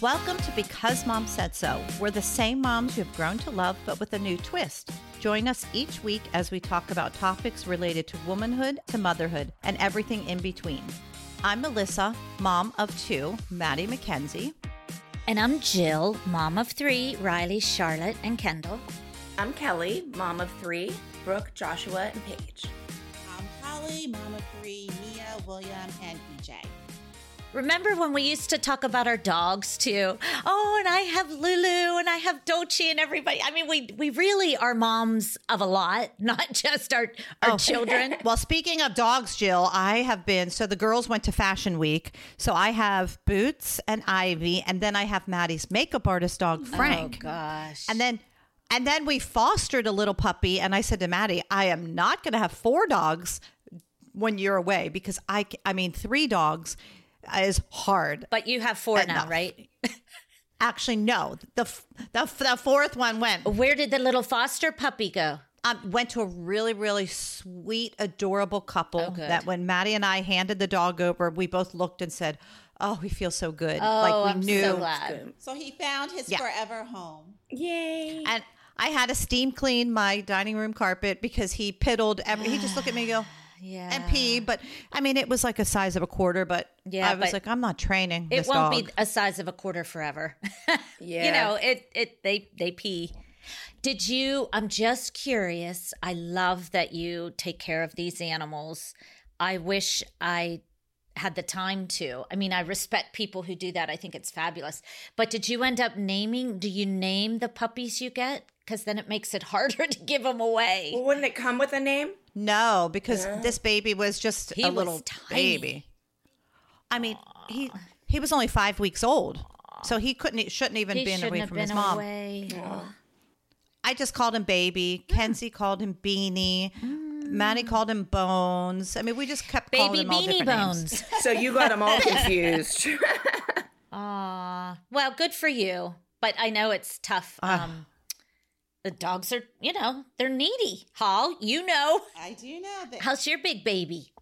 Welcome to Because Mom Said So. We're the same moms you've grown to love, but with a new twist. Join us each week as we talk about topics related to womanhood, to motherhood, and everything in between. I'm Melissa, mom of two, Maddie Mackenzie. And I'm Jill, mom of three, Riley, Charlotte, and Kendall. I'm Kelly, mom of three, Brooke, Joshua, and Paige. I'm Holly, mom of three, Nia, William, and EJ. Remember when we used to talk about our dogs too? Oh, and I have Lulu and I have Dochi and everybody. I mean, we we really are moms of a lot, not just our our Oh. children. Well, speaking of dogs, Jill, I have been so the girls went to Fashion Week. So I have Boots and Ivy, and then I have Maddie's makeup artist dog, oh, Frank. Oh gosh. And then and then we fostered a little puppy and I said to Maddie, I am not going to have four dogs when you're away because I I mean 3 dogs is hard. but you have four now, right? Actually no. The the, the fourth one went Where did the little foster puppy go? um, went to a really really sweet adorable couple Oh, that when Maddie and I handed the dog over, we both looked and said, "Oh, we feel so good." Oh, like we I'm knew so glad. So he found his Yeah. forever home. Yay. And I had to steam clean my dining room carpet because he piddled. Every, he just looked at me and go, Yeah. and pee. But I mean, it was like a size of a quarter. But Yeah, I was but like, I'm not training It won't dog. be a size of a quarter forever. Yeah. You know, it it they they pee. Did you I'm just curious. I love that you take care of these animals. I wish I had the time to. I mean, I respect people who do that. I think it's fabulous. But did you end up naming do you name the puppies you get? Cuz then it makes it harder to give them away. well, wouldn't it come with a name? no, because this baby was just He a was little tiny. baby. I mean, he he was only five weeks old, so he couldn't shouldn't even He been shouldn't away have from been his mom. away. I just called him baby. Kenzie called him beanie. Mm. Maddie called him bones. I mean, we just kept calling Baby him all beanie different names. bones. So you got them all confused. Aw, well, good for you. But I know it's tough. Ah. Um, the dogs are, you know, they're needy. Hall, you know. I do know that How's your big baby?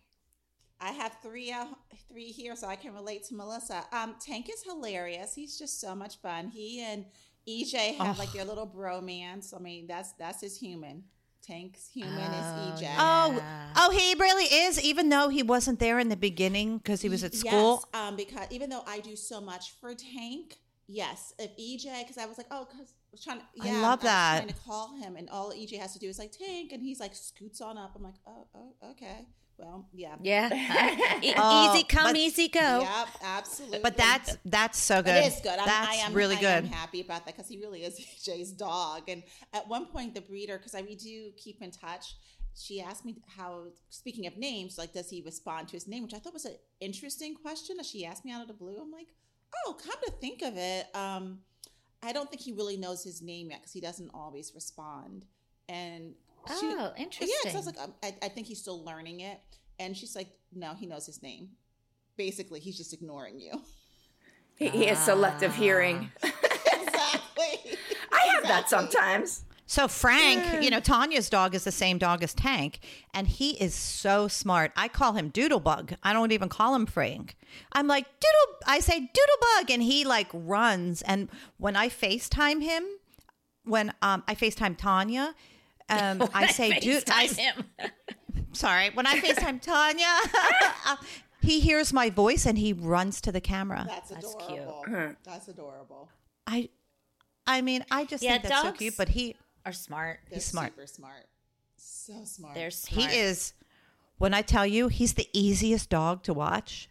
I have three uh, three here, so I can relate to Melissa. Um, Tank is hilarious. He's just so much fun. He and EJ have like their little bromance. I mean, that's that's his human. Tank's human is EJ. Oh, oh, he really is. Even though he wasn't there in the beginning because he was at school. Yes, um, because even though I do so much for Tank, yes, if EJ, because I was like, oh, because I was trying to, I yeah, love was that. trying to call him, and all EJ has to do is like Tank, and he's like scoots on up. I'm like, oh, oh okay, well, yeah, Yeah. E- Oh, easy come, but- easy go. Yep, absolutely. But that's that's so good. It is good. I'm, That's I am really I good. am happy about that because he really is EJ's dog. And at one point, the breeder, because I we do keep in touch, she asked me how. Speaking of names, like does he respond to his name? Which I thought was an interesting question. That she asked me out of the blue. I'm like, oh, come to think of it, um, I don't think he really knows his name yet because he doesn't always respond. And she, Oh, yeah, 'cause interesting. I was like, um, I, I think he's still learning it. And she's like, no, he knows his name. Basically, he's just ignoring you. he, he has selective hearing. exactly. I have that sometimes. So Frank, you know, Tanya's dog is the same dog as Tank, and he is so smart. I call him Doodlebug. I don't even call him Frank. I'm like Doodle. I say Doodlebug, and he like runs. And when I FaceTime him, when um I FaceTime Tanya, um I say Dood. I FaceTime him. sorry. When I FaceTime Tanya, he hears my voice and he runs to the camera. That's That's adorable. cute. That's adorable. I, I mean, I just Yeah, think that's so cute. But he, Are smart. They're smart. super smart. So smart. They're he is. When I tell you, he's the easiest dog to watch.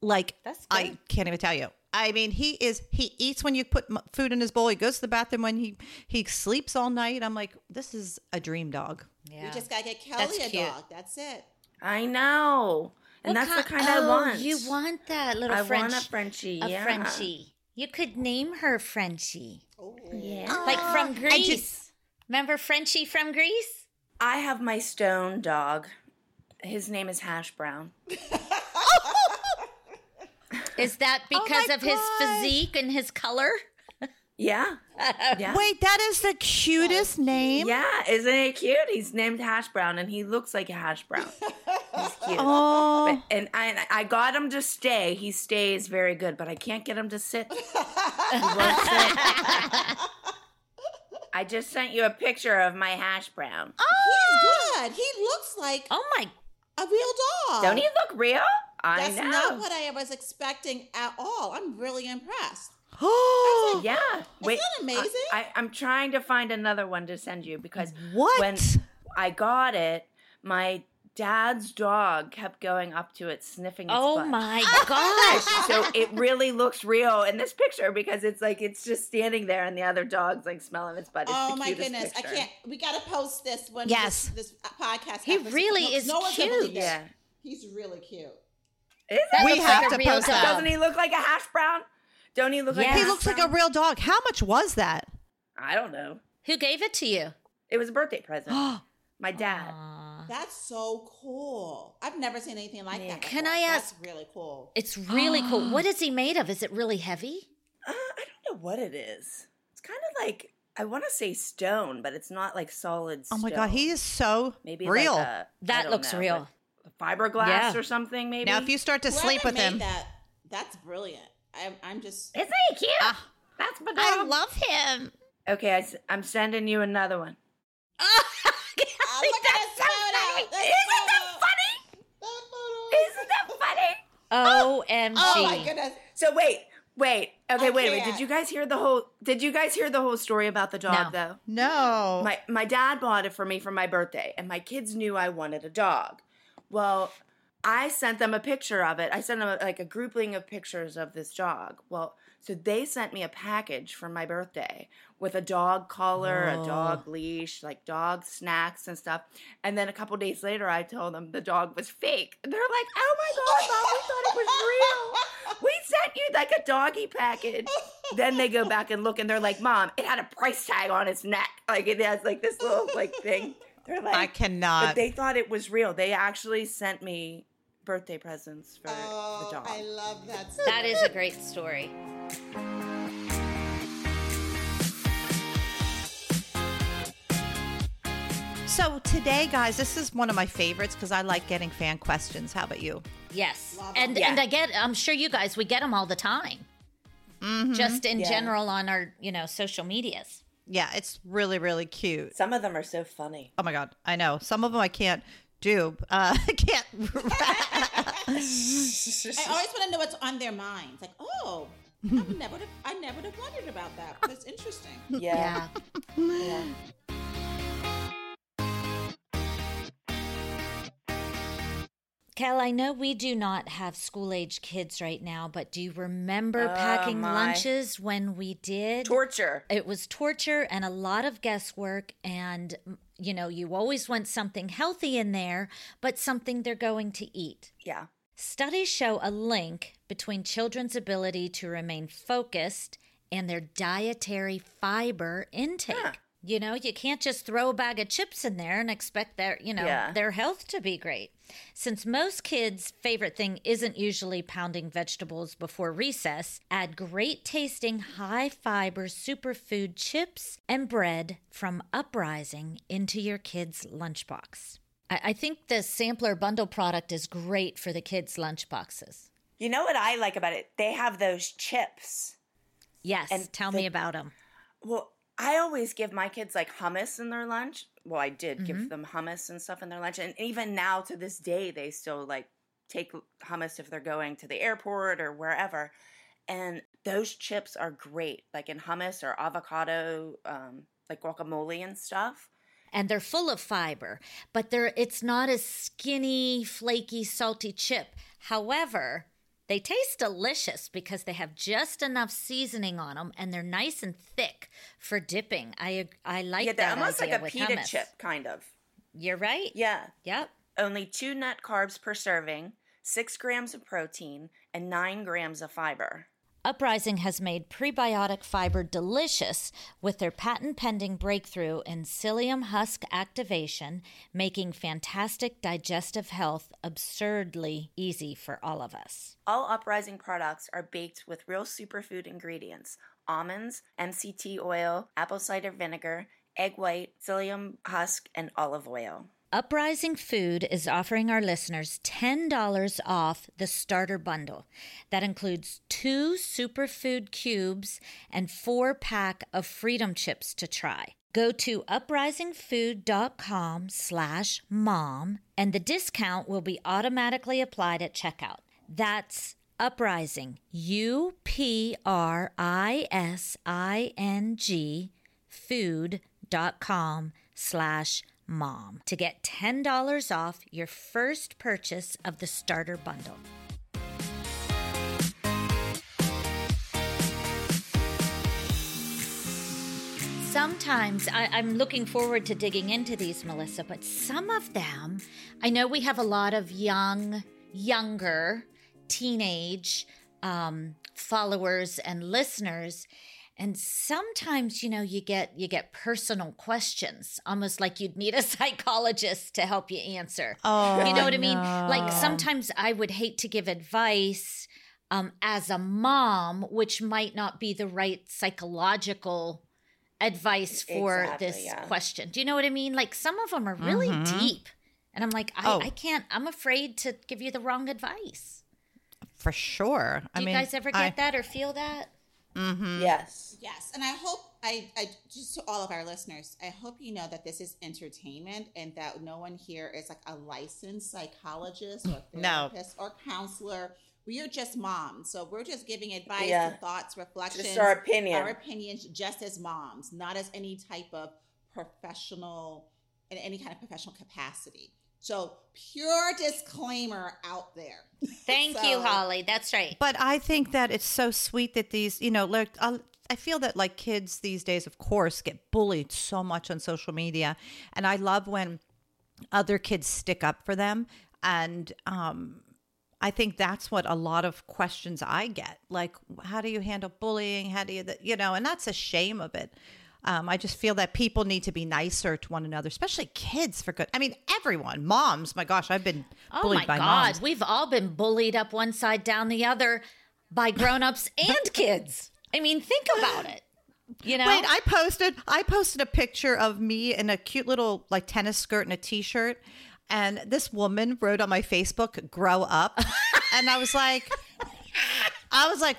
Like That's I can't even tell you. I mean, he is. He eats when you put food in his bowl. He goes to the bathroom when he he sleeps all night. I'm like, this is a dream dog. Yeah. we just gotta get Kelly That's a cute. dog. That's it. I know. And What that's the ki- kind I oh, want. You want that little I French. want a Frenchie. A yeah. Frenchie. You could name her Frenchie. Oh, Yeah. Like from Grease. just- Remember Frenchie from Grease? I have my stone dog. His name is Hash Brown. Is that Oh because my of his physique and his color? Yeah. Yeah. Wait, that is the cutest name. Yeah, isn't it cute? He's named Hash Brown, and he looks like a hash brown. He's cute. Oh, But, and I, I got him to stay. He stays very good, but I can't get him to sit. sit. I just sent you a picture of my hash brown. Oh, he's good. He looks like Oh my a real dog. Don't he look real? I That's know. not what I was expecting at all. I'm really impressed. Oh, yeah. Wait, that amazing? I, I, am trying to find another one to send you because what? when I got it, my dad's dog kept going up to it, sniffing its Oh butt. my gosh. so it really looks real in this picture because it's like it's just standing there and the other dog's like smelling its butt. It's oh the my cutest goodness! picture. I can't. We got to post this when Yes. this, this podcast. He happens. really no, is no one's gonna cute. Yeah. He's really cute. Isn't That it? We have like to real post dog. that. Doesn't he look like a hash brown? Don't he look like Yeah. a he hash looks like a real dog. How much was that? I don't know. Who gave it to you? It was a birthday present. My dad. Aw. That's so cool. I've never seen anything like Yeah. that. Can before. I That's ask- really cool. It's really cool. What is he made of? Is it really heavy? Uh, I don't know what it is. It's kind of like I want to say stone, but it's not like solid. Oh my god, he is so maybe real. Like a, That looks know, real. Like Fiberglass Yeah. or something, maybe. now, if you start to Whoever sleep with made him, that, that's brilliant. I'm, I'm just. isn't he cute? Ah, That's my. I love him. Okay, I, am sending you another one. Oh, look at this photo. This Isn't that photo. funny? That photo. Isn't that funny? OMG. Oh my goodness. So wait, wait. Okay, I wait, wait. can't. Did you guys hear the whole? Did you guys hear the whole story about the dog No. though? No. My my dad bought it for me for my birthday, and my kids knew I wanted a dog. Well, I sent them a picture of it. I sent them like a grouping of pictures of this dog. Well, so they sent me a package for my birthday with a dog collar, a dog oh. leash, like dog snacks and stuff. And then a couple days later, I told them the dog was fake. And they're like, "Oh my god, mom, we thought it was real. We sent you like a doggy package." then they go back and look, and they're like, "Mom, it had a price tag on its neck. Like it has like this little like thing." They're like, I cannot. but they thought it was real. They actually sent me birthday presents for Oh, the dog. I love that. That is a great story. so today, guys, this is one of my favorites because I like getting fan questions. How about you? Yes. Love and. Yeah. and I get I'm sure you guys we get them all the time. Mm-hmm. Just in Yeah. general on our, you know, social medias. Yeah, it's really, really cute. Some of them are so funny. Oh my god, I know. Some of them I can't do. Uh, I can't. I always want to know what's on their minds. Like, oh, I never, would have, I never have wondered about that. That's interesting. Yeah. yeah. Kel, I know we do not have school age kids right now, but do you remember Oh, packing my. lunches when we did? Torture. it was torture and a lot of guesswork and you know you always want something healthy in there but something they're going to eat Yeah. studies show a link between children's ability to remain focused and their dietary fiber intake Huh. You know you can't just throw a bag of chips in there and expect their you know Yeah. their health to be great since most kids favorite thing isn't usually pounding vegetables before recess add great tasting high fiber superfood chips and bread from uprising into your kids lunchbox I, I think the sampler bundle product is great for the kids lunchboxes You know what I like about it? They have those chips. yes And tell the- me about them Well, I always give my kids like hummus in their lunch. Well, I did give them hummus and stuff in their lunch. And even now to this day, they still like take hummus if they're going to the airport or wherever. And those chips are great, like in hummus or avocado, um, like guacamole and stuff. and they're full of fiber, but they're it's not a skinny, flaky, salty chip. However, they taste delicious because they have just enough seasoning on them and they're nice and thick for dipping. I I like yeah, that almost like a pita hummus. chip, kind of. You're right. Yeah. Yep. Only two net carbs per serving, six grams of protein, and nine grams of fiber. Uprising has made prebiotic fiber delicious with their patent pending breakthrough in psyllium husk activation, making fantastic digestive health absurdly easy for all of us. All Uprising products are baked with real superfood ingredients almonds, MCT oil, apple cider vinegar, egg white, psyllium husk, and olive oil. Uprising Food is offering our listeners $10 off the starter bundle. That includes two superfood cubes and four pack of freedom chips to try. Go to uprisingfood.com slash mom and the discount will be automatically applied at checkout. That's Uprising, U P R I S I N G food.com slash mom to get $10 off your first purchase of the starter bundle. Sometimes I, I'm looking forward to digging into these, Melissa, but some of them, I know we have a lot of young, younger, teenage um, followers and listeners and sometimes you know you get you get personal questions almost like you'd need a psychologist to help you answer. Oh, you know what i mean? Like sometimes i would hate to give advice um, as a mom which might not be the right psychological advice for Exactly, this yeah. question. Do you know what i mean? Like some of them are really deep and i'm like I, Oh. I can't i'm afraid to give you the wrong advice. For sure. do I you mean, guys ever get I- that or feel that Mm-hmm. Yes. Yes, and I hope I, I just to all of our listeners, I hope you know that this is entertainment and that no one here is like a licensed psychologist or No. therapist or counselor. We are just moms, so we're just giving advice, Yeah. and thoughts, reflections, Just our opinion. our opinions, just as moms, not as any type of professional in any kind of professional capacity. So pure disclaimer out there. thank So- you holly that's right But I think that it's so sweet that these, you know, like i I feel that like kids these days, of course, get bullied so much on social media, and I love when other kids stick up for them, and um, I think that's what a lot of questions I get, like, how do you handle bullying? How do you, you know, and that's a shame of it. Um, I just feel that people need to be nicer to one another, especially kids. For good, I mean, everyone, moms. My gosh, I've been Oh bullied my by God, moms. we've all been bullied up one side, down the other by grown-ups and kids. I mean, think about it. You know, Wait, I posted I posted a picture of me in a cute little like tennis skirt and a t-shirt and this woman wrote on my Facebook grow up and I was like I was like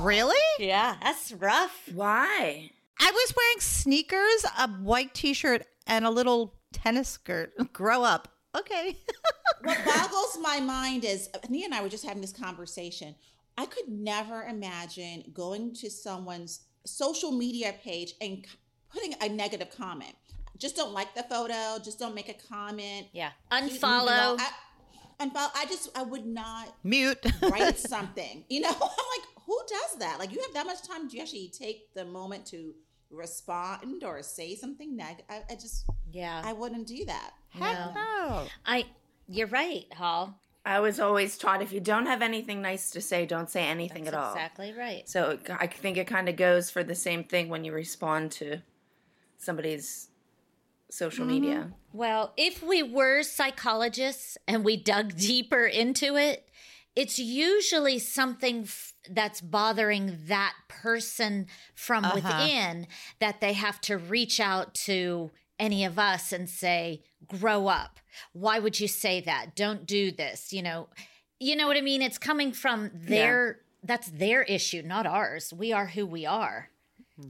really? yeah, that's rough. Why? I was wearing sneakers, a white t-shirt and a little tennis skirt. Grow up. Okay. what boggles my mind is Nia and I were just having this conversation. I could never imagine going to someone's social media page and putting a negative comment. Just don't like the photo. Just don't make a comment. Yeah, Keep moving unfollow. I, unfollow. I just I would not Mute. write something. You know, I'm like, who does that? Like, you have that much time? Do you actually take the moment to respond or say something negative? I, I just yeah, I wouldn't do that. Heck No. no. I. You're right, Hall. I was always taught if you don't have anything nice to say, don't say anything That's at all. exactly right. So I think it kind of goes for the same thing when you respond to somebody's social mm-hmm. media. Well, if we were psychologists and we dug deeper into it, it's usually something f- that's bothering that person from Uh-huh. within that they have to reach out to any of us and say, grow up. Why would you say that? Don't do this. You know, you know what I mean? It's coming from their, that's their issue, not ours. We are who we are.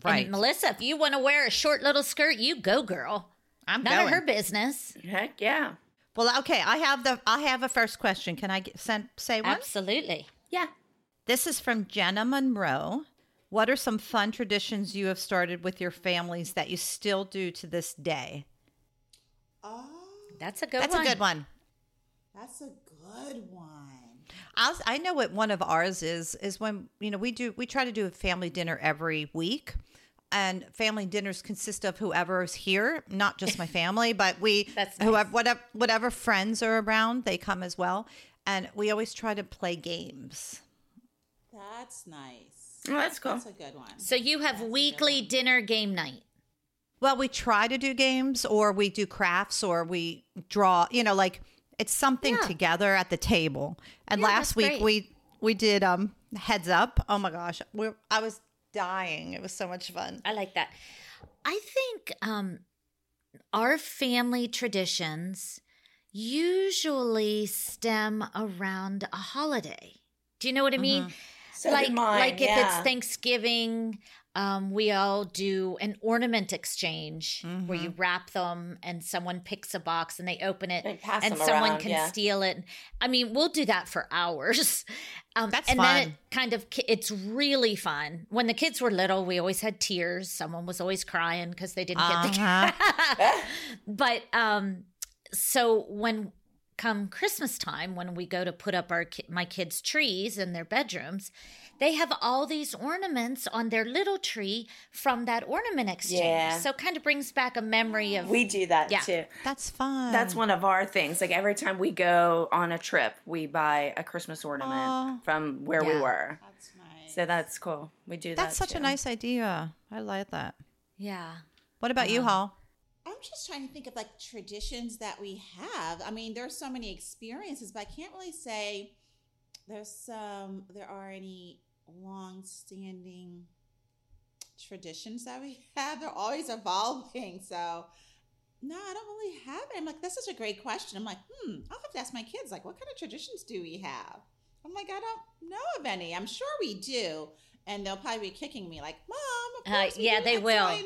Right. And Melissa, if you want to wear a short little skirt, you go, girl. I'm None going. of her business. Heck yeah. Well, okay, I have the I have a first question. Can I get, send say one? Absolutely. Yeah. This is from Jenna Monroe. What are some fun traditions you have started with your families that you still do to this day? Oh, That's a good That's one. a good one. that's a good one. I'll, I know what one of ours is is when you know we do we try to do a family dinner every week, and family dinners consist of whoever's here, not just my family, but we That's whoever whatever whatever friends are around, they come as well, and we always try to play games. That's nice. Oh, that's cool. That's a good one. So you have weekly dinner game night. Well, we try to do games, or we do crafts, or we draw. You know, like it's something Yeah. together at the table. And Yeah, last week great. we we did um heads up. Oh my gosh, we I was dying. It was so much fun. I like that. I think um our family traditions usually stem around a holiday. Do you know what I mean? So like did mine, like if it's Thanksgiving, um, we all do an ornament exchange where you wrap them and someone picks a box and they open it They and someone around, can yeah. steal it. I mean, we'll do that for hours. Um, That's and then it kind of it's really fun. When the kids were little, we always had tears. Someone was always crying because they didn't get the Uh-huh. but um so when come christmas time when we go to put up our ki- my kids trees in their bedrooms they have all these ornaments on their little tree from that ornament exchange Yeah. so it kind of brings back a memory of We do that Yeah. too. That's fun. That's one of our things. Like every time we go on a trip, we buy a Christmas ornament Aw. from where we were. That's nice. So that's cool. We do that. That's such a nice idea. I like that. yeah What about you, um, Hall? I'm just trying to think of like traditions that we have. I mean, there's so many experiences, but I can't really say there's some there are any long-standing traditions that we have. They're always evolving. So no, I don't really have it. I'm like, that's such a great question. I'm like, hmm, I'll have to ask my kids, like, what kind of traditions do we have? I'm like, I don't know of any. I'm sure we do. And they'll probably be kicking me like, Mom, of Uh, we yeah, do they X, will. Y,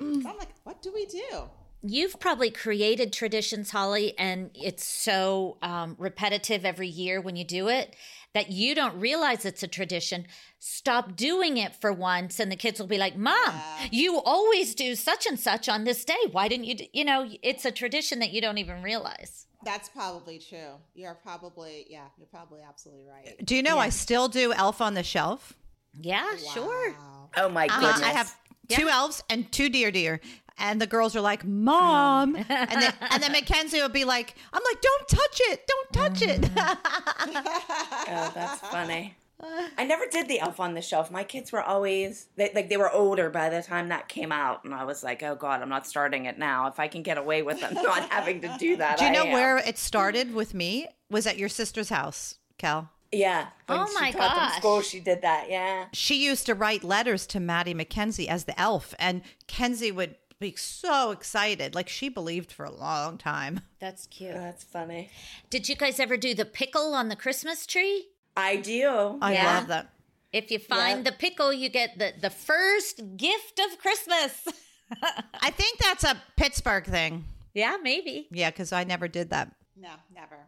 and Z." So I'm like, what do we do? You've probably created traditions, Holly, and it's so um, repetitive every year when you do it that you don't realize it's a tradition. Stop doing it for once, and the kids will be like, Mom, Yeah. you always do such and such on this day. Why didn't you? Do? You know, it's a tradition that you don't even realize. That's probably true. You're probably, yeah, you're probably absolutely right. Do you know I still do Elf on the Shelf? Yeah, sure. Oh my Uh, goodness. I have two elves and two deer deer. And the girls are like, Mom. and, then, and then Mackenzie would be like, I'm like, don't touch it. Don't touch it. Mm-hmm. Oh, that's funny. I never did the Elf on the Shelf. My kids were always they, like they were older by the time that came out, and I was like, "Oh God, I'm not starting it now. If I can get away with them not having to do that." do you I know am." where it started with me? Was at your sister's house, Cal. Yeah. When Oh she my taught them gosh. School, she did that. Yeah. She used to write letters to Maddie Mackenzie as the elf. And Kenzie would be so excited. Like she believed for a long time. That's cute. That's funny. Did you guys ever do the pickle on the Christmas tree? I do. I Yeah. love that. If you find Yeah. the pickle, you get the, the first gift of Christmas. I think that's a Pittsburgh thing. yeah, maybe. Yeah, because I never did that. No, never.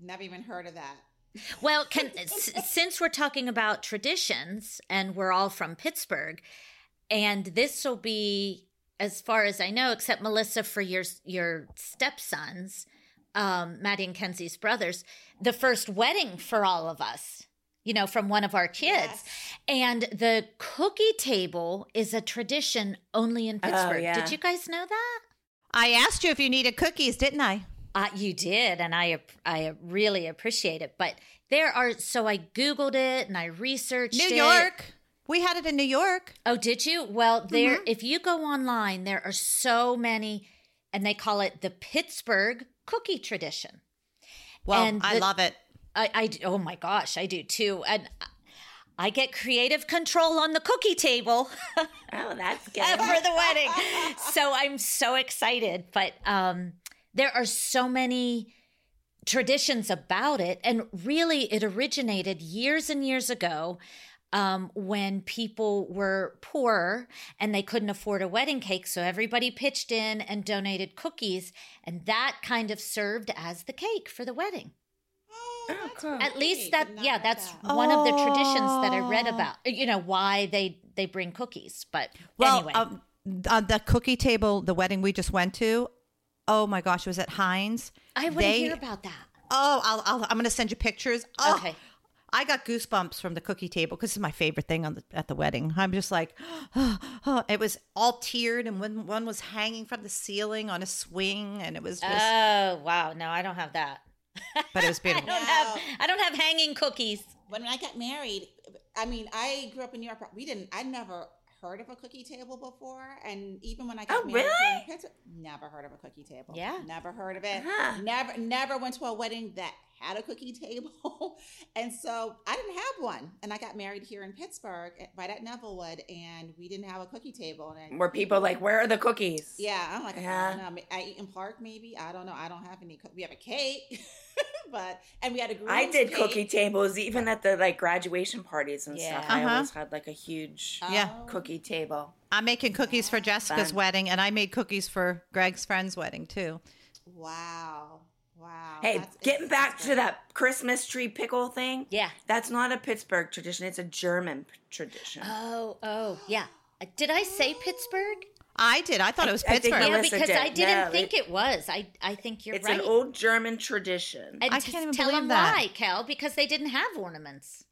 Never even heard of that. Well, can s- since we're talking about traditions and we're all from Pittsburgh, and this will be, as far as I know, except Melissa for your your stepsons, um, Maddie and Kenzie's brothers, the first wedding for all of us. You know, from one of our kids, Yes. and the cookie table is a tradition only in Pittsburgh. yeah. Did you guys know that? I asked you if you needed cookies, didn't I? Uh, you did, and I I really appreciate it. But there are so I googled it and I researched New it. York. We had it in New York. Oh, did you? Well, there. Mm-hmm. If you go online, there are so many, and they call it the Pittsburgh cookie tradition. Well, And I the- love it. I, I d- oh my gosh, I do too, and I get creative control on the cookie table. Oh, that's good. for the wedding. So I'm so excited. But um, there are so many traditions about it. And really, it originated years and years ago um, when people were poor and they couldn't afford a wedding cake. So everybody pitched in and donated cookies. And that kind of served as the cake for the wedding. Oh, Oh, cool. At least that, not yeah, that's that. one of the traditions that I read about. You know why they they bring cookies, but Well, anyway. um, on the cookie table, the wedding we just went to. Oh my gosh, it was at Heinz. I want to They- hear about that. Oh, I'll, I'll, I'm going to send you pictures. Oh, Okay. I got goosebumps from the cookie table because it's my favorite thing on the, at the wedding. I'm just like, oh, it was all tiered, and one, one was hanging from the ceiling on a swing, and it was just, Oh wow! No, I don't have that. but it was beautiful. I beautiful. don't have. I don't have hanging cookies. when I got married, I mean, I grew up in New York. We didn't. I never heard of a cookie table before, and even when I got Oh, married, really? Pittsburgh, never heard of a cookie table. Yeah. never heard of it. Huh. Never, never went to a wedding that had a cookie table. and so I didn't have one. And I got married here in Pittsburgh, eh, right at Nevillewood, and we didn't have a cookie table. And Were people like, where are the cookies? yeah, I'm like, Yeah. I don't know. I eat in Park, maybe. I don't know. I don't have any. Co- we have a cake, but and we had a a. I groom's did cake. cookie tables even at the like graduation parties and Yeah. stuff. I Uh-huh. always had like a huge Yeah. Oh. cookie table. I'm making cookies for Jessica's Fun. wedding, and I made cookies for Greg's friend's wedding too. Wow. Wow. Hey, That's- getting back to that Christmas tree pickle thing. Yeah. That's not a Pittsburgh tradition. It's a German p- tradition. Oh, oh, yeah. Uh, Did I say Pittsburgh? I did. I thought it was I think Pittsburgh. Melissa Yeah, because did. I didn't No, think it- it was. I I think you're it's right. It's an old German tradition. and I t- can't even tell believe them that. why, Cal, because they didn't have ornaments.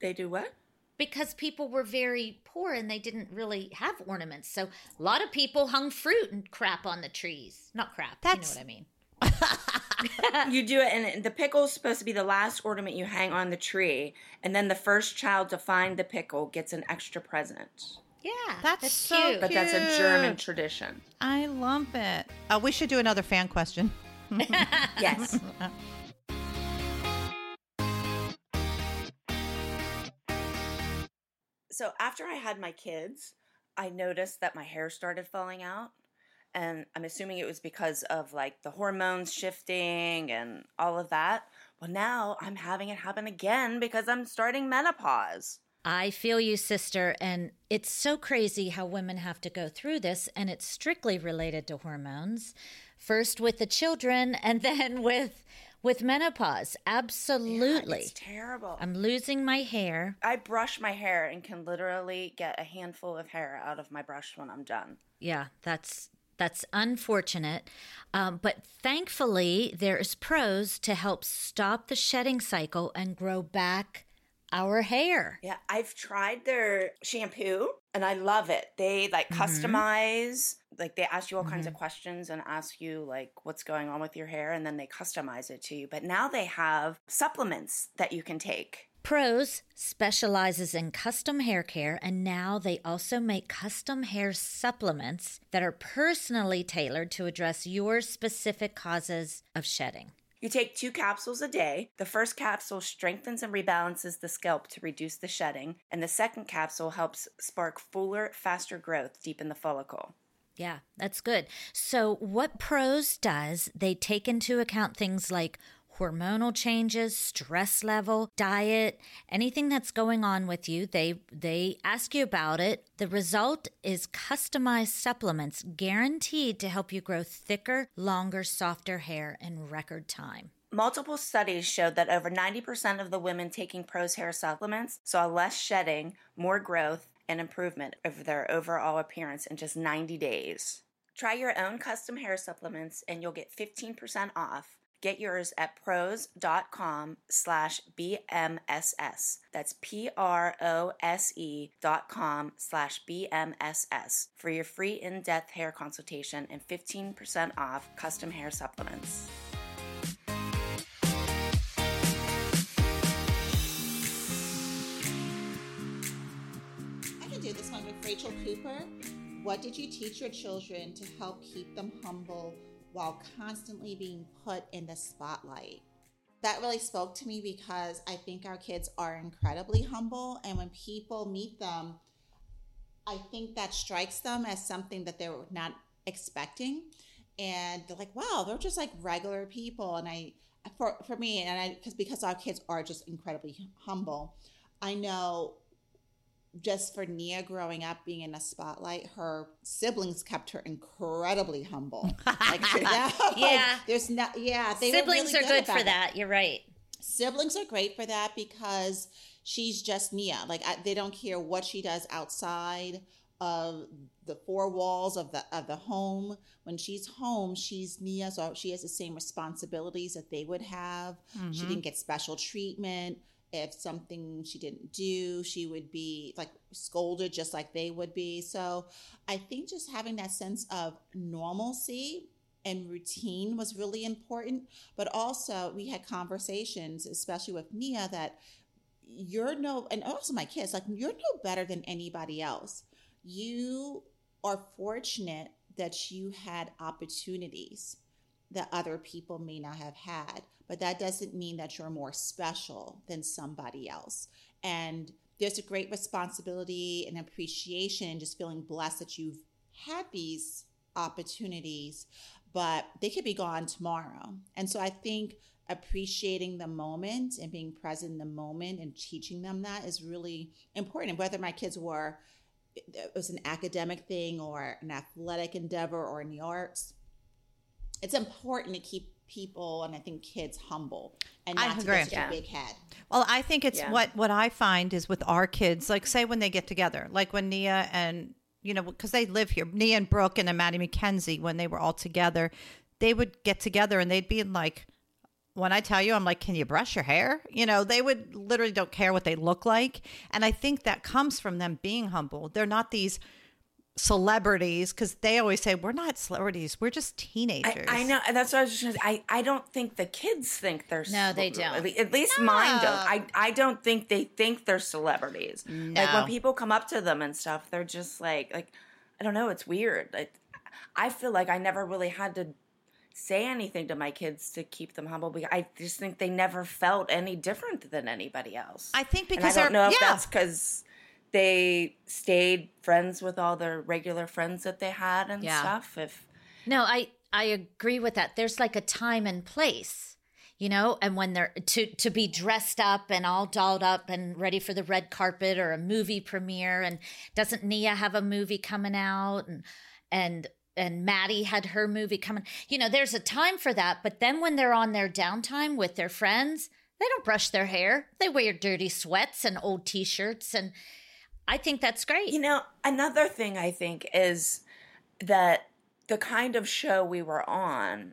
they do what? Because people were very poor and they didn't really have ornaments. So a lot of people hung fruit and crap on the trees. Not crap. That's- you know what I mean. you do it, and the pickle's supposed to be the last ornament you hang on the tree, and then the first child to find the pickle gets an extra present. Yeah, That's so cute. But that's a German tradition. I love it. Uh, we should do another fan question. Yes. so after I had my kids, I noticed that my hair started falling out. And I'm assuming it was because of like the hormones shifting and all of that. Well, now I'm having it happen again because I'm starting menopause. I feel you, sister. And it's so crazy how women have to go through this, and it's strictly related to hormones. First with the children, and then with with menopause. Absolutely. It's terrible. I'm losing my hair. I brush my hair and can literally get a handful of hair out of my brush when I'm done. Yeah, that's that's unfortunate. Um, but thankfully, there's Prose to help stop the shedding cycle and grow back our hair. Yeah, I've tried their shampoo and I love it. They like mm-hmm. customize, like they ask you all kinds of mm-hmm. questions and ask you like what's going on with your hair and then they customize it to you. But now they have supplements that you can take. Prose specializes in custom hair care, and now they also make custom hair supplements that are personally tailored to address your specific causes of shedding. You take two capsules a day. The first capsule strengthens and rebalances the scalp to reduce the shedding, and the second capsule helps spark fuller, faster growth deep in the follicle. Yeah, that's good. So, what Prose does, they take into account things like hormonal changes, stress level, diet, anything that's going on with you. They they ask you about it. The result is customized supplements guaranteed to help you grow thicker, longer, softer hair in record time. Multiple studies showed that over 90% of the women taking Prose's hair supplements saw less shedding, more growth, and improvement of their overall appearance in just 90 days. Try your own custom hair supplements and you'll get 15% off. Get yours at prose.com slash BMSS. That's P R O S E dot com slash BMSS for your free in-depth hair consultation and 15% off custom hair supplements. I can do this one with Rachel Cooper. What did you teach your children to help keep them humble while constantly being put in the spotlight? That really spoke to me because I think our kids are incredibly humble. And when people meet them, I think that strikes them as something that they were not expecting. And they're like, wow, they're just like regular people. And I, for, for me, and I, because because our kids are just incredibly humble, I know just for Nia growing up being in a spotlight, her siblings kept her incredibly humble. Like, you know, like, Yeah. there's not, yeah, Siblings really are good about for it. that. You're right. Siblings are great for that because she's just Nia. Like, I, they don't care what she does outside of the four walls of the of the home. When she's home, she's Nia, so she has the same responsibilities that they would have. She mm-hmm. didn't get special treatment. If something she didn't do, she would be like scolded just like they would be. So I think just having that sense of normalcy and routine was really important. But also, we had conversations, especially with Nia, that you're no, and also my kids, like, you're no better than anybody else. You are fortunate that you had opportunities that other people may not have had. But that doesn't mean that you're more special than somebody else. And there's a great responsibility and appreciation and just feeling blessed that you've had these opportunities, but they could be gone tomorrow. And so I think appreciating the moment and being present in the moment and teaching them that is really important. Whether my kids were it was an academic thing or an athletic endeavor or in the arts, it's important to keep people and I think kids humble and I not to get such Yeah. a big head. Well, I think it's Yeah. what what I find is with our kids, like say when they get together, like when Nia and you know because they live here, Nia and Brooke and then Maddie Mackenzie, when they were all together, they would get together and they'd be like, when I tell you, I'm like, can you brush your hair? You know, they would literally don't care what they look like, and I think that comes from them being humble. They're not these celebrities because they always say we're not celebrities, we're just teenagers. I know, and that's what I was just. Gonna say. I I don't think the kids think they're. No, they don't. At le- at least mine don't. I I don't think they think they're celebrities. Like when people come up to them and stuff, they're just like like, I don't know. It's weird. Like, I feel like I never really had to say anything to my kids to keep them humble because I just think they never felt any different than anybody else. I think and I because don't they're know if yeah. that's because they stayed friends with all their regular friends that they had and Yeah. stuff. If No, I I agree with that. There's like a time and place, you know, and when they're to to be dressed up and all dolled up and ready for the red carpet or a movie premiere and doesn't Nia have a movie coming out and and and Maddie had her movie coming. You know, there's a time for that, but then when they're on their downtime with their friends, they don't brush their hair. They wear dirty sweats and old t-shirts and I think that's great. You know, another thing I think is that the kind of show we were on,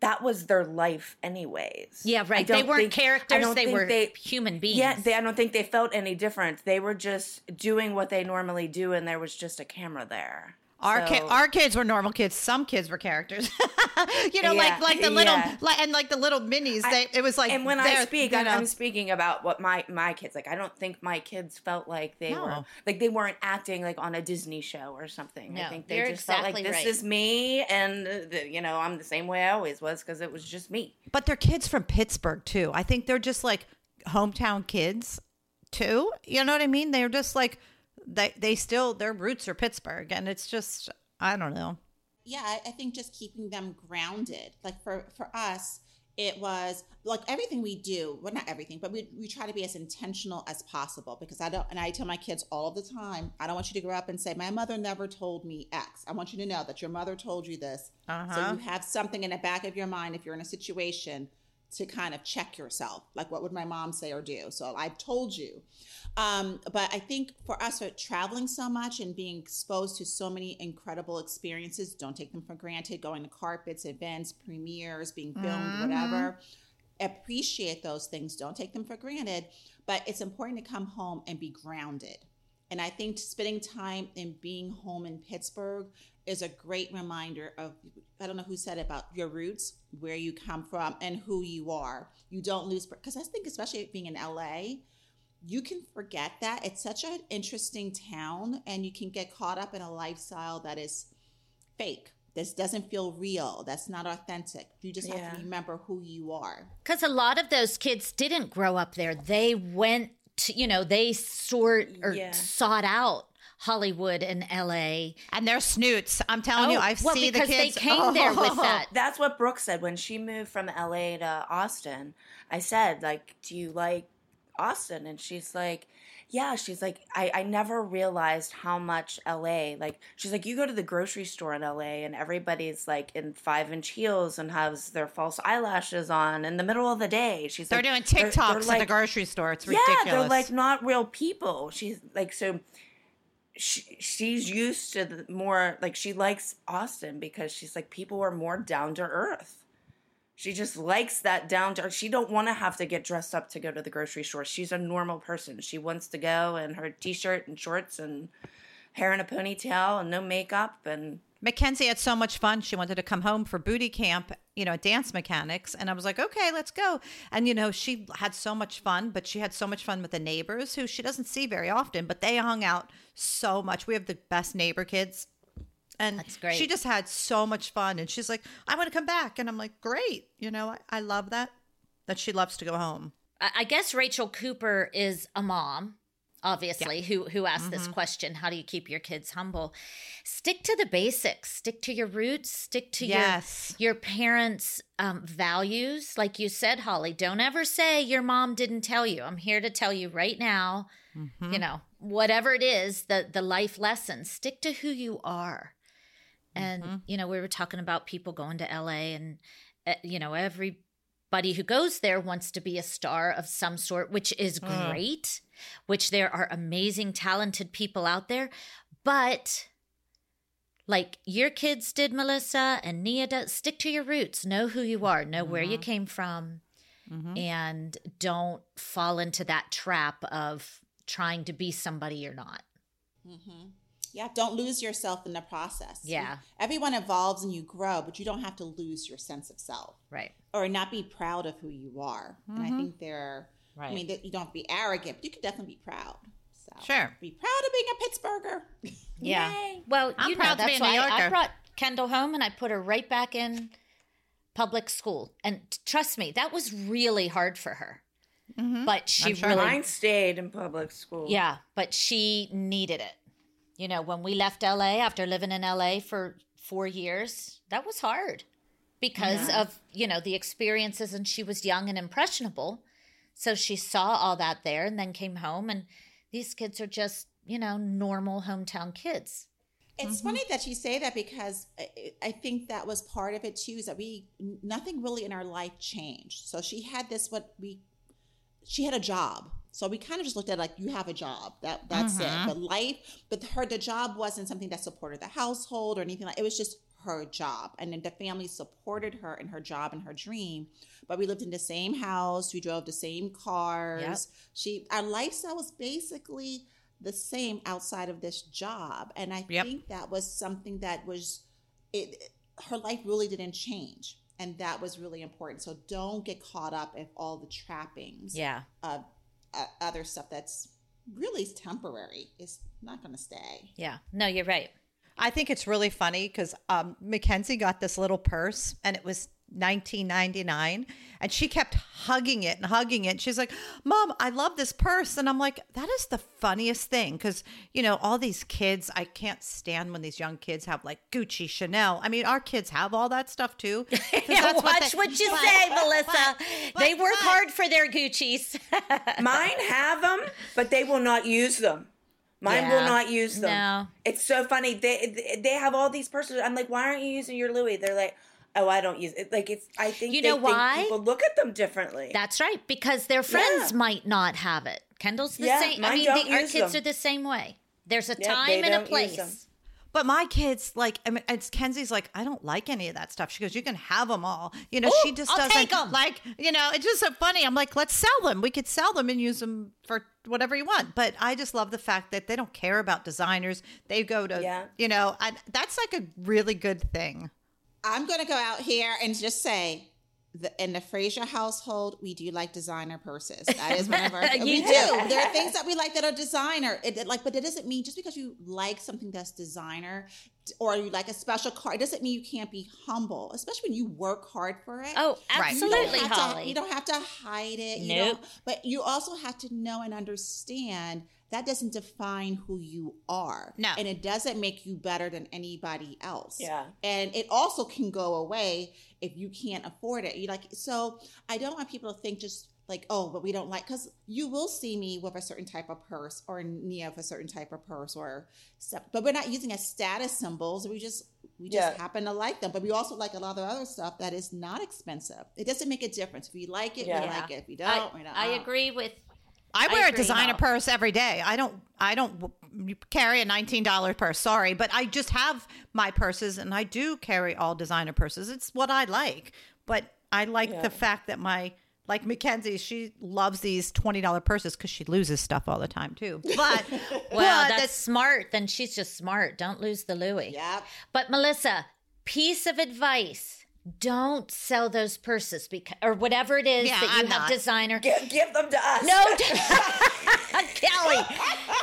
that was their life anyways. yeah, right. They weren't think- characters, they were they- human beings. Yeah, they, I don't think they felt any different. They were just doing what they normally do, and there was just a camera there. Our ki- our kids were normal kids. Some kids were characters. you know, like Yeah, like the little yeah. like, and like the little minis. I- They, it was like and when I speak, you I'm, know, I'm speaking about what my my kids like. I don't think my kids felt like they were like they weren't acting like on a Disney show or something. I think they just felt like this right. is me, and uh, the, you know I'm the same way I always was because it was just me. but they're kids from Pittsburgh too. I think they're just like hometown kids too. You know what I mean? They're just like they they still their roots are Pittsburgh, and it's just I don't know. yeah I, I think just keeping them grounded. Like for for us it was like everything we do well not everything but we, we try to be as intentional as possible because i don't and i tell my kids all the time i don't want you to grow up and say my mother never told me x i want you to know that your mother told you this. Uh-huh. so you have something in the back of your mind if you're in a situation to kind of check yourself. Like what would my mom say or do? So i've told you um, but i think for us uh, traveling so much and being exposed to so many incredible experiences don't take them for granted. Going to carpets events premieres being filmed whatever. Appreciate those things. Don't take them for granted. But it's important to come home and be grounded. And I think spending time and being home in Pittsburgh is a great reminder of, I don't know who said it about your roots, where you come from, and who you are. You don't lose, because I think, especially being in LA, you can forget that. It's such an interesting town, and you can get caught up in a lifestyle that is fake. This doesn't feel real. That's not authentic. You just have to remember who you are. Because a lot of those kids didn't grow up there. They went to, you know, they sort or Yeah. sought out Hollywood and LA. And they're snoots. I'm telling you, Oh, I well, see the because kids. they came there with Oh. that. That's what Brooke said when she moved from LA to Austin. I said, like, do you like Austin? And she's like, yeah. She's like, I, I never realized how much LA, like, she's like, you go to the grocery store in LA and everybody's like in five inch heels and has their false eyelashes on in the middle of the day. She's They're like, doing TikToks they're at the grocery store. It's yeah, ridiculous. they're like not real people. She's like so. She, she's used to the more like she likes Austin because she's like people are more down to earth. She just likes that down. She don't want to have to get dressed up to go to the grocery store. She's a normal person. She wants to go in her t-shirt and shorts and hair in a ponytail and no makeup and Mackenzie had so much fun. She wanted to come home for booty camp, you know, dance mechanics. And I was like, okay, let's go. And, you know, she had so much fun, but she had so much fun with the neighbors who she doesn't see very often, but they hung out so much. We have the best neighbor kids And That's great. she just had so much fun. And she's like, I want to come back. And I'm like, great. You know, I, I love that, that she loves to go home. I I guess Rachel Cooper is a mom, obviously, who who asked this Mm-hmm. question: How do you keep your kids humble? Stick to the basics. Stick to your roots. Stick to Yes. your your parents' um, values. Like you said, Holly, don't ever say your mom didn't tell you. I'm here to tell you right now. Mm-hmm. You know, whatever it is, the the life lessons. Stick to who you are. And Mm-hmm. you know, we were talking about people going to LA, and uh, you know, everybody who goes there wants to be a star of some sort, which is Mm. great. Which there are amazing, talented people out there, but like your kids did, Melissa, and Nia does, stick to your roots. Know who you are. Know where you came from, and don't fall into that trap of trying to be somebody you're not. Yeah, don't lose yourself in the process. Yeah. Everyone evolves and you grow, but you don't have to lose your sense of self Right. or not be proud of who you are. And I mm-hmm. think there, I Right. mean, you don't have to be arrogant, but you can definitely be proud. So Sure. Be proud of being a Pittsburgher. Yeah. Yay. Well, I'm you know, proud to be that's a New why I Yorker. brought Kendall home and I put her right back in public school. And trust me, that was really hard for her. Mm-hmm. But she sure. really Mine stayed in public school. Yeah, but she needed it. You know, when we left LA after living in LA for four years, that was hard because of, you know, the experiences and she was young and impressionable. So she saw all that there and then came home and these kids are just, you know, normal hometown kids. It's mm-hmm. funny that you say that because I, I think that was part of it too. Is that we nothing really in our life changed. So she had this what we she had a job. So we kind of just looked at like you have a job. That that's it. Mm-hmm. But life, but her the job wasn't something that supported the household or anything like. It was just her job, and then the family supported her in her job and her dream. But we lived in the same house. We drove the same cars. Yep. She our lifestyle was basically the same outside of this job, and I Yep. think that was something that was it. Her life really didn't change. And that was really important. So don't get caught up in all the trappings Yeah. of uh, other stuff that's really temporary. is not going to stay. Yeah. No, you're right. I think it's really funny because um, Mackenzie got this little purse and it was 1999 and she kept hugging it and hugging it. She's like, Mom, I love this purse. And I'm like, that is the funniest thing because, you know, all these kids, I can't stand when these young kids have like Gucci, Chanel. I mean, our kids have all that stuff too. Yeah, that's watch they- what, you but- say, Melissa. but- they work but- hard for their Gucci's. Mine have them, but they will not use them. Mine Yeah. will not use them. No. It's so funny. They they have all these purses. I'm like, why aren't you using your Louis? They're like, oh, I don't use it. Like it's. I think You they know think why? people look at them differently. That's right, because their friends Yeah. might not have it. Kendall's the Yeah, same. I mine mean, don't the, our kids them. are the same way. There's a Yeah, time and a don't use them. place. But my kids, like, I mean, it's Kenzie's like, I don't like any of that stuff. She goes, you can have them all. You know, Ooh, she just I'll doesn't take 'em. like, you know, it's just so funny. I'm like, let's sell them. We could sell them and use them for whatever you want. But I just love the fact that they don't care about designers. They go to, Yeah. you know, I, that's like a really good thing. I'm going to go out here and just say, the, in the Frazier household, we do like designer purses. That is one of our. You we do. There are things that we like that are designer. It, it, like, but it doesn't mean just because you like something that's designer or you like a special car, it doesn't mean you can't be humble, especially when you work hard for it. Oh, Right. You absolutely, to- Holly. you don't have to hide it. You Nope. don't, but you also have to know and understand that doesn't define who you are. No. And it doesn't make you better than anybody else. Yeah. And it also can go away if you can't afford it. You like so I don't want people to think just like, oh, but we don't like because you will see me with a certain type of purse or Nia with a certain type of purse or stuff. But we're not using as status symbols. We just we just Yeah. happen to like them. But we also like a lot of other stuff that is not expensive. It doesn't make a difference. If you like it, Yeah. we like it. If you don't, we don't. I agree with. I I wear a designer purse every day. I don't. I don't carry a nineteen dollar purse. Sorry, but I just have my purses, and I do carry all designer purses. It's what I like. But I like Yeah. the fact that my like Mackenzie, she loves these twenty dollar purses because she loses stuff all the time too. But Well, but that's smart. Then she's just smart. Don't lose the Louis. Yep. But Melissa, piece of advice don't sell those purses because or whatever it is Yeah, that you I'm have not. designer. Give, give them to us. No, Kelly.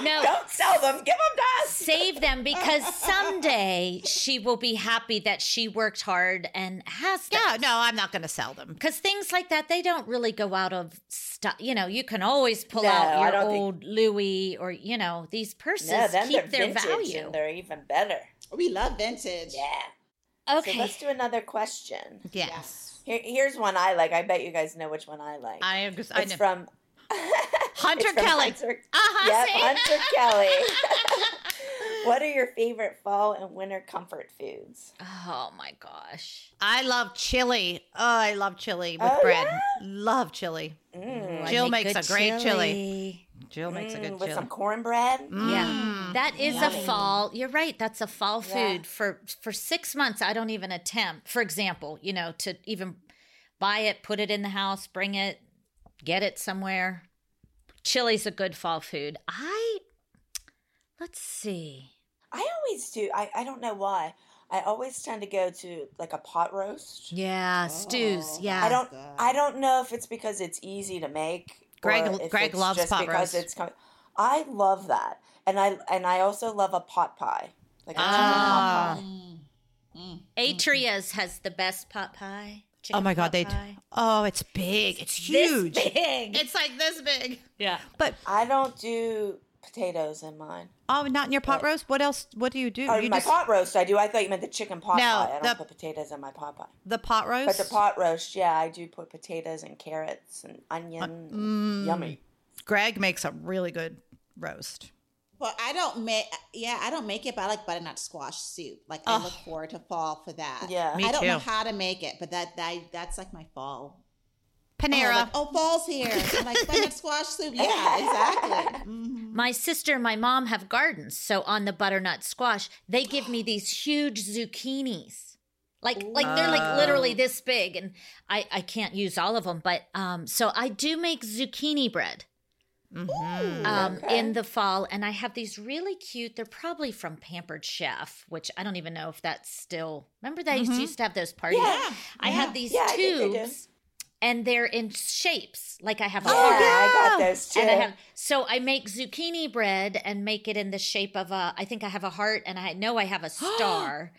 No, Don't sell them. Give them to us. save them because someday she will be happy that she worked hard and has them. Yeah, no, I'm not going to sell them. Because things like that, they don't really go out of stuff. You know, you can always pull No, out your don't think- old Louis or, you know, these purses No, then keep they're their vintage value. and they're even better. We love vintage. Yeah. Okay. So let's do another question. Yes. Here, here's one I like. I bet you guys know which one I like. I, am just, it's know. from Hunter it's from Kelly. Hunter, Uh-huh, yep, see? Hunter Kelly. what are your favorite fall and winter comfort foods? oh my gosh. I love chili. Oh, I love chili with Oh, bread. yeah? Love chili. Mm. Jill makes a great chili. chili. Jill makes a Mm, good with chili. some cornbread. Yeah, that is a fall. You're right. That's a fall Yeah. food for for six months. I don't even attempt. For example, you know, to even buy it, put it in the house, bring it, get it somewhere. Chili's a good fall food. I let's see. I always do. I, I don't know why. I always tend to go to like a pot roast. Yeah, stews. Oh, Yeah, I don't. I don't know if it's because it's easy to make. Greg- Greg loves just pot because roast. It's com- I love that, and I and I also love a pot pie, like a chicken Ah. pot pie. Mm. Atria's has the best pot pie. Oh my God, they. pie. Oh, it's big. It's This huge. big. It's like this big. yeah. But I don't do potatoes in mine. oh, not in your pot But- roast. What else? What do you do? Oh, you my just pot roast, I do. I thought you meant the chicken pot No, pie. I don't the- put potatoes in my pot pie. the pot roast. But the pot roast, yeah, I do put potatoes and carrots and onion. mm. Yummy. Greg makes a really good roast. Well, I don't make. Yeah, I don't make it, but I like butternut squash soup. Like I look forward to fall for that. Yeah. Me I don't know how to make it, but that, that that's like my fall. Panera. Oh, like, oh, fall's here. I'm like butternut squash soup. Yeah, exactly. Mhm. My sister and my mom have gardens, so on the butternut squash, they give me these huge zucchinis. Like like they're like literally this big and I I can't use all of them, but um so I do make zucchini bread Mhm. um Okay. in the fall and I have these really cute they're probably from Pampered Chef, which I don't even know if that's still Remember they Mhm. used to have those parties? Yeah. I have these Yeah, I think they do. tubes and they're in shapes. Like I have a Yeah, heart I got yeah. those too. and I have so I make zucchini bread and make it in the shape of a. I think I have a heart, and I know I have a star.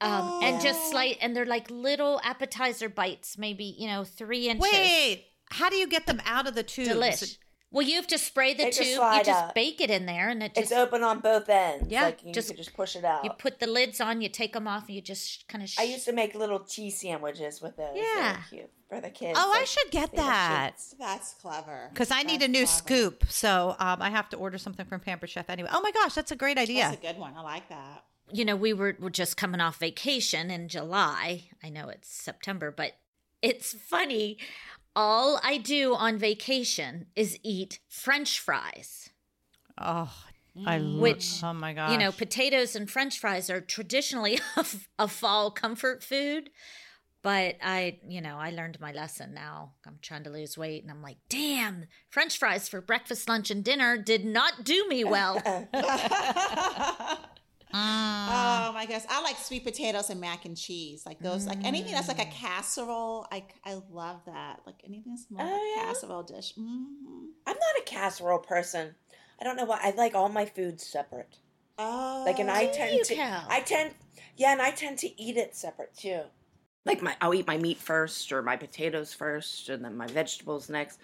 Um, and just Oh. slight, and they're like little appetizer bites, maybe you know three inches. Wait, how do you get them out of the tube? delish. Well, you have to spray the They just tube. You just out. bake it in there, and it just it's open on both ends. Yeah, like you just- could just push it out. you put the lids on. You take them off, and you just kind of. Sh- I used to make little cheese sandwiches with those. Yeah. cute for the kids. Oh, I should get that. shapes. That's clever. Because I need a new clever. scoop, so um, I have to order something from Pamper Chef anyway. Oh my gosh, that's a great idea. That's a good one. I like that. you know, we were, were just coming off vacation in July. I know it's September, but it's funny. All I do on vacation is eat French fries. oh, mm. I love. Which, oh my gosh, You know, potatoes and French fries are traditionally a, a fall comfort food. But I, you know, I learned my lesson now. I'm trying to lose weight and I'm like, damn, French fries for breakfast, lunch, and dinner did not do me well. Oh my gosh, I like sweet potatoes and mac and cheese, like those, like anything that's like Mm. a casserole. I I love that. Like anything that's more Oh, like a yeah? casserole dish. hmm I'm not a casserole person. I don't know why. I like all my foods separate. Oh, Like, and I tend you, to. Cal? I tend. Yeah, and I tend to eat it separate too. Like my, I'll eat my meat first, or my potatoes first, and then my vegetables next.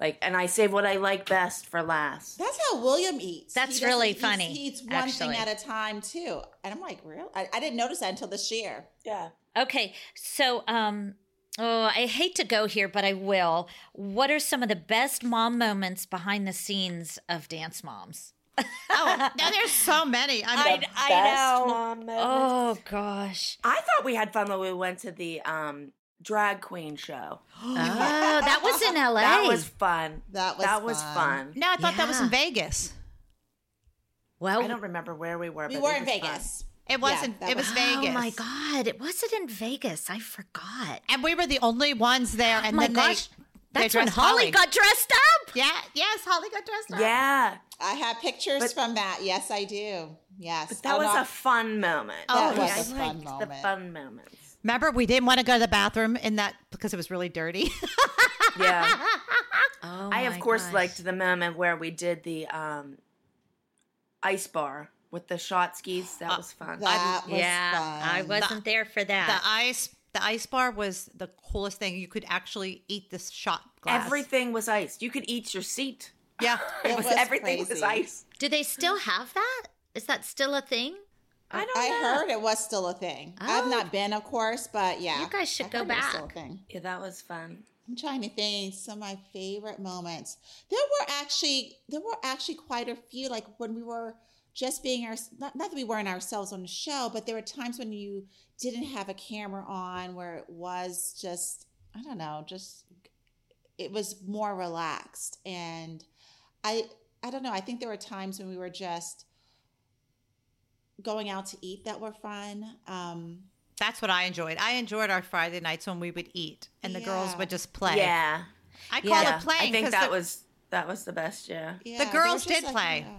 Like, and I save what I like best for last. That's how William eats. That's doesn't- really funny, He eats one actually. thing at a time too, and I'm like, real? I, I didn't notice that until this year. Yeah. Okay, so um oh, I hate to go here, but I will. What are some of the best mom moments behind the scenes of Dance Moms? oh, now there's so many. I'm I- The I best know. mom moments. Oh gosh. I thought we had fun when we went to the um drag queen show. Oh, that was in LA. That was fun. That was that was fun. fun. no, I thought that was in Vegas. well, I don't remember where we were. We but were it in was fun. Vegas. It wasn't. that it was, was- Vegas. Oh my god, it was it in Vegas? I forgot. And we were the only ones there. Oh and oh my then gosh. they, they That's when dressed Holly got dressed up. Yeah. Yes, Holly got dressed up. Yeah, I have pictures But- from that. Yes, I do. Yes, but that Oh, was no, a fun moment. Oh, That yeah. was I a fun liked moment. the fun moments. Remember, we didn't want to go to the bathroom in that because it was really dirty. Yeah. Oh, I of course gosh. liked the moment where we did the um, ice bar with the shot skis. That was fun. That was Yeah, fun. I wasn't there for that. the ice, the ice bar was the coolest thing. You could actually eat this shot glass. Everything was iced. You could eat your seat. Yeah. It It was, was everything was crazy. ice. Do they still have that? Is that still a thing? I don't I know. heard it was still a thing. I've Oh. not been, of course, but yeah. You guys should I go heard it was still a back. thing. Yeah, that was fun. I'm trying to think some of my favorite moments. There were actually there were actually quite a few like when we were just being our not, not that we weren't ourselves on the show, but there were times when you didn't have a camera on where it was just I don't know, just it was more relaxed and I I don't know, I think there were times when we were just going out to eat that were fun. Um That's what I enjoyed. I enjoyed our Friday nights when we would eat and the girls would just play. Yeah. I call yeah. it playing. I think that the- was that was the best. Yeah. yeah, The girls were just did play. yeah.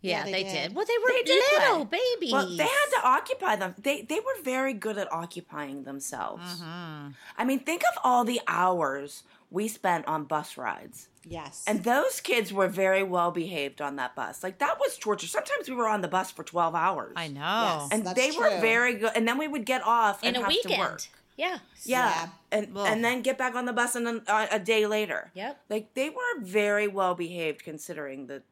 Yeah, Yeah, they they, did. did. Well, they were They little play. babies. Well, they had to occupy them. They they were very good at occupying themselves. Mm-hmm. I mean, think of all the hours we spent on bus rides. Yes. And those kids were very well behaved on that bus. Like that was torture. Sometimes we were on the bus for 12 hours. I know. Yes. And That's they were very good. And then we would get off in and a have weekend. to work. Yeah. Yeah. Yeah. And Ugh. and then get back on the bus and then uh, a day later. Yep. Like they were very well behaved considering the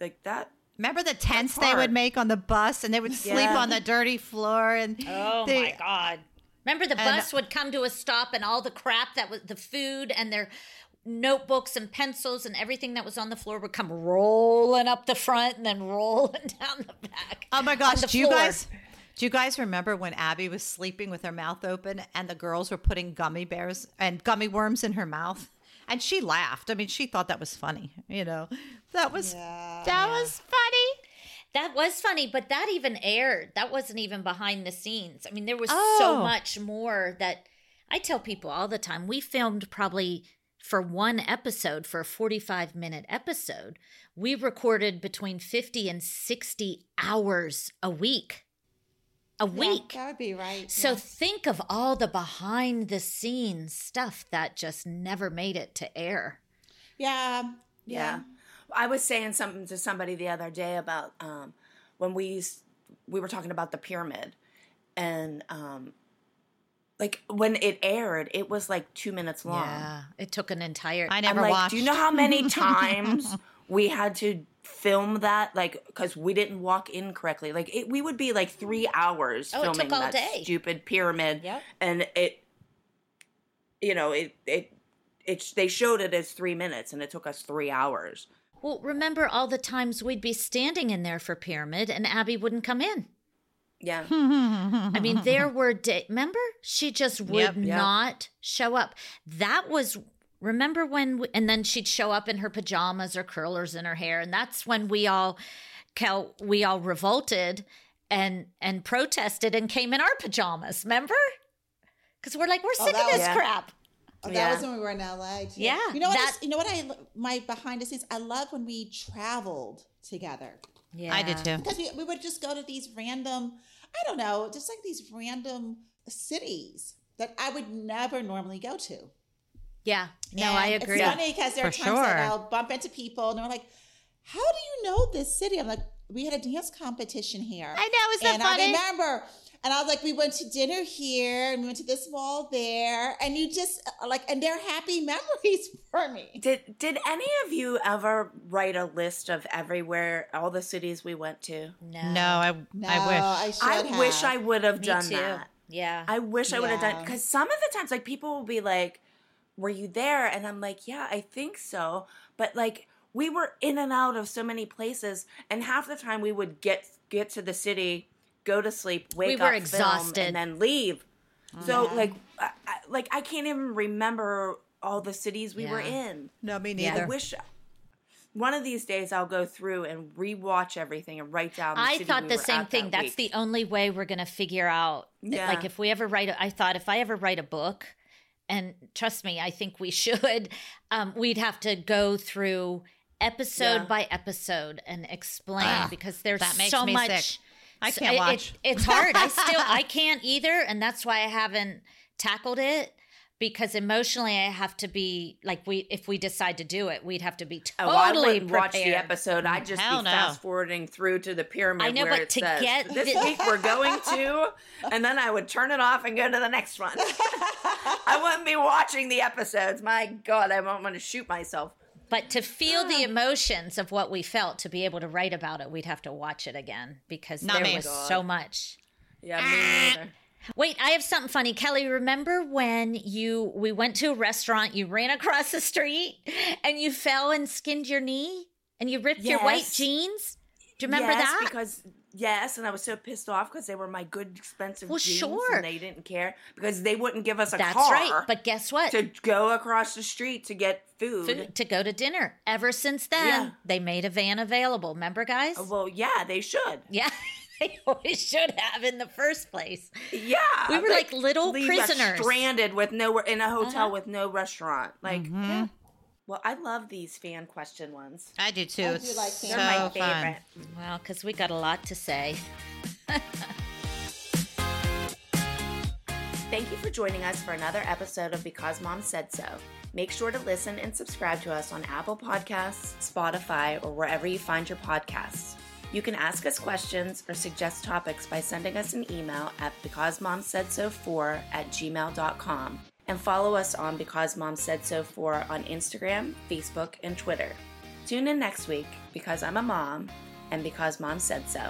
like that Remember the tents they would make on the bus and they would sleep Yeah. on the dirty floor and Oh they- my god. Remember the And- bus would come to a stop and all the crap that was the food and their notebooks and pencils and everything that was on the floor would come rolling up the front and then rolling down the back. Oh my gosh, the do you guys do you guys remember when Abby was sleeping with her mouth open and the girls were putting gummy bears and gummy worms in her mouth? And she laughed. I mean, she thought that was funny, you know. That was Yeah. that was funny. That was funny, but that even aired. That wasn't even behind the scenes. I mean, there was so Oh. much more that I tell people all the time. We filmed probably for one episode, for a 45 minute episode, we recorded between 50 and 60 hours a week. A Yeah, week. that would be right. So yeah. think of all the behind the scenes stuff that just never made it to air. yeah, Yeah. I was saying something to somebody the other day about um, when we used, we were talking about the pyramid, and um, like when it aired, it was like two minutes long. Yeah. It took an entire I never like, watched. do you know how many times we had to film that? Like, because we didn't walk in correctly. Like, it, we would be like three hours Oh, it filming took all that day. stupid pyramid, Yep. and it, you know, it it. It, they showed it as three minutes and it took us three hours. Well, remember all the times we'd be standing in there for Pyramid and Abby wouldn't come in. Yeah. I mean, there were days, remember? She just would Yep. Yep. not show up. That was, remember when, we, and then she'd show up in her pajamas or curlers in her hair. And that's when we all, Cal, we all revolted and, and protested and came in our pajamas, remember? Because we're like, we're Oh, sick that of this was- crap. Oh, that Yeah. was when we were in LA. Too. Yeah, You know what? that- I, you know what? I my behind the scenes. I love when we traveled together Yeah. I did too. because we, we would just go to these random. I don't know, just like these random cities that I would never normally go to. Yeah. No, And I agree. It's funny because there are For times that. I'll bump into people and they're like, "How do you know this city?" I'm like, "We had a dance competition here." I know, isn't that and funny? I remember, and I was like, "We went to dinner here, and we went to this mall there," and you just uh, like, and they're happy memories for me. Did did any of you ever write a list of everywhere all the cities we went to? no. No, I No, I wish. I should I wish. I would have Me done too. that. Yeah. I wish I would have done because some of the times, like people will be like, "Were you there?" And I'm like, "Yeah, I think so." But like we were in and out of so many places, and half the time we would get get to the city, go to sleep, wake were up, exhausted. film, and then leave. So like, I, I, like I can't even remember all the cities we were in. no, me Yeah. I neither. wish one of these days I'll go through and rewatch everything and write down. The I city thought we the were same thing. that That's week. the only way we're going to figure out. Yeah. Like if we ever write, a, I thought if I ever write a book, and trust me, I think we should, um, we'd have to go through episode Yeah. by episode and explain Ah, because there's that makes so me much. sick. I can't it- watch. It, it's hard. I still I can't either, and that's why I haven't tackled it because emotionally I have to be like we if we decide to do it, we'd have to be Oh, totally I wouldn't prepared. watch the episode. I'd just Hell be no. fast forwarding through to the pyramid I know, where but it to says get this the- week we're going to, and then I would turn it off and go to the next one. I wouldn't be watching the episodes. My God, I won't want to shoot myself. But to feel the ah. emotions of what we felt, to be able to write about it, we'd have to watch it again because Not there me. was God. so much. Yeah, me neither. Ah. Wait, I have something funny. Kelly, remember when you we went to a restaurant, you ran across the street and you fell and skinned your knee and you ripped your white jeans? Do you remember yes, that? Because yes, and I was so pissed off because they were my good, expensive Well, jeans, sure. and they didn't care because they wouldn't give us a car. That's car right. But guess what? to go across the street to get food. Food to go to dinner. Ever since then, Yeah. they made a van available. Remember, guys? Well, yeah, they should. yeah. They always should have in the first place. Yeah, We were like little leave us prisoners. stranded with no in a hotel Uh-huh. with no restaurant. Like, Mm-hmm. yeah. Well, I love these fan question ones. I do too. I do like so They're my fun. favorite. Well, because we got a lot to say. Thank you for joining us for another episode of Because Mom Said So. Make sure to listen and subscribe to us on Apple Podcasts, Spotify, or wherever you find your podcasts. You can ask us questions or suggest topics by sending us an email at becausemomsaidso4 at gmail.com and follow us on Because Mom Said So for on Instagram, Facebook, and Twitter. Tune in next week because I'm a mom and because mom said so.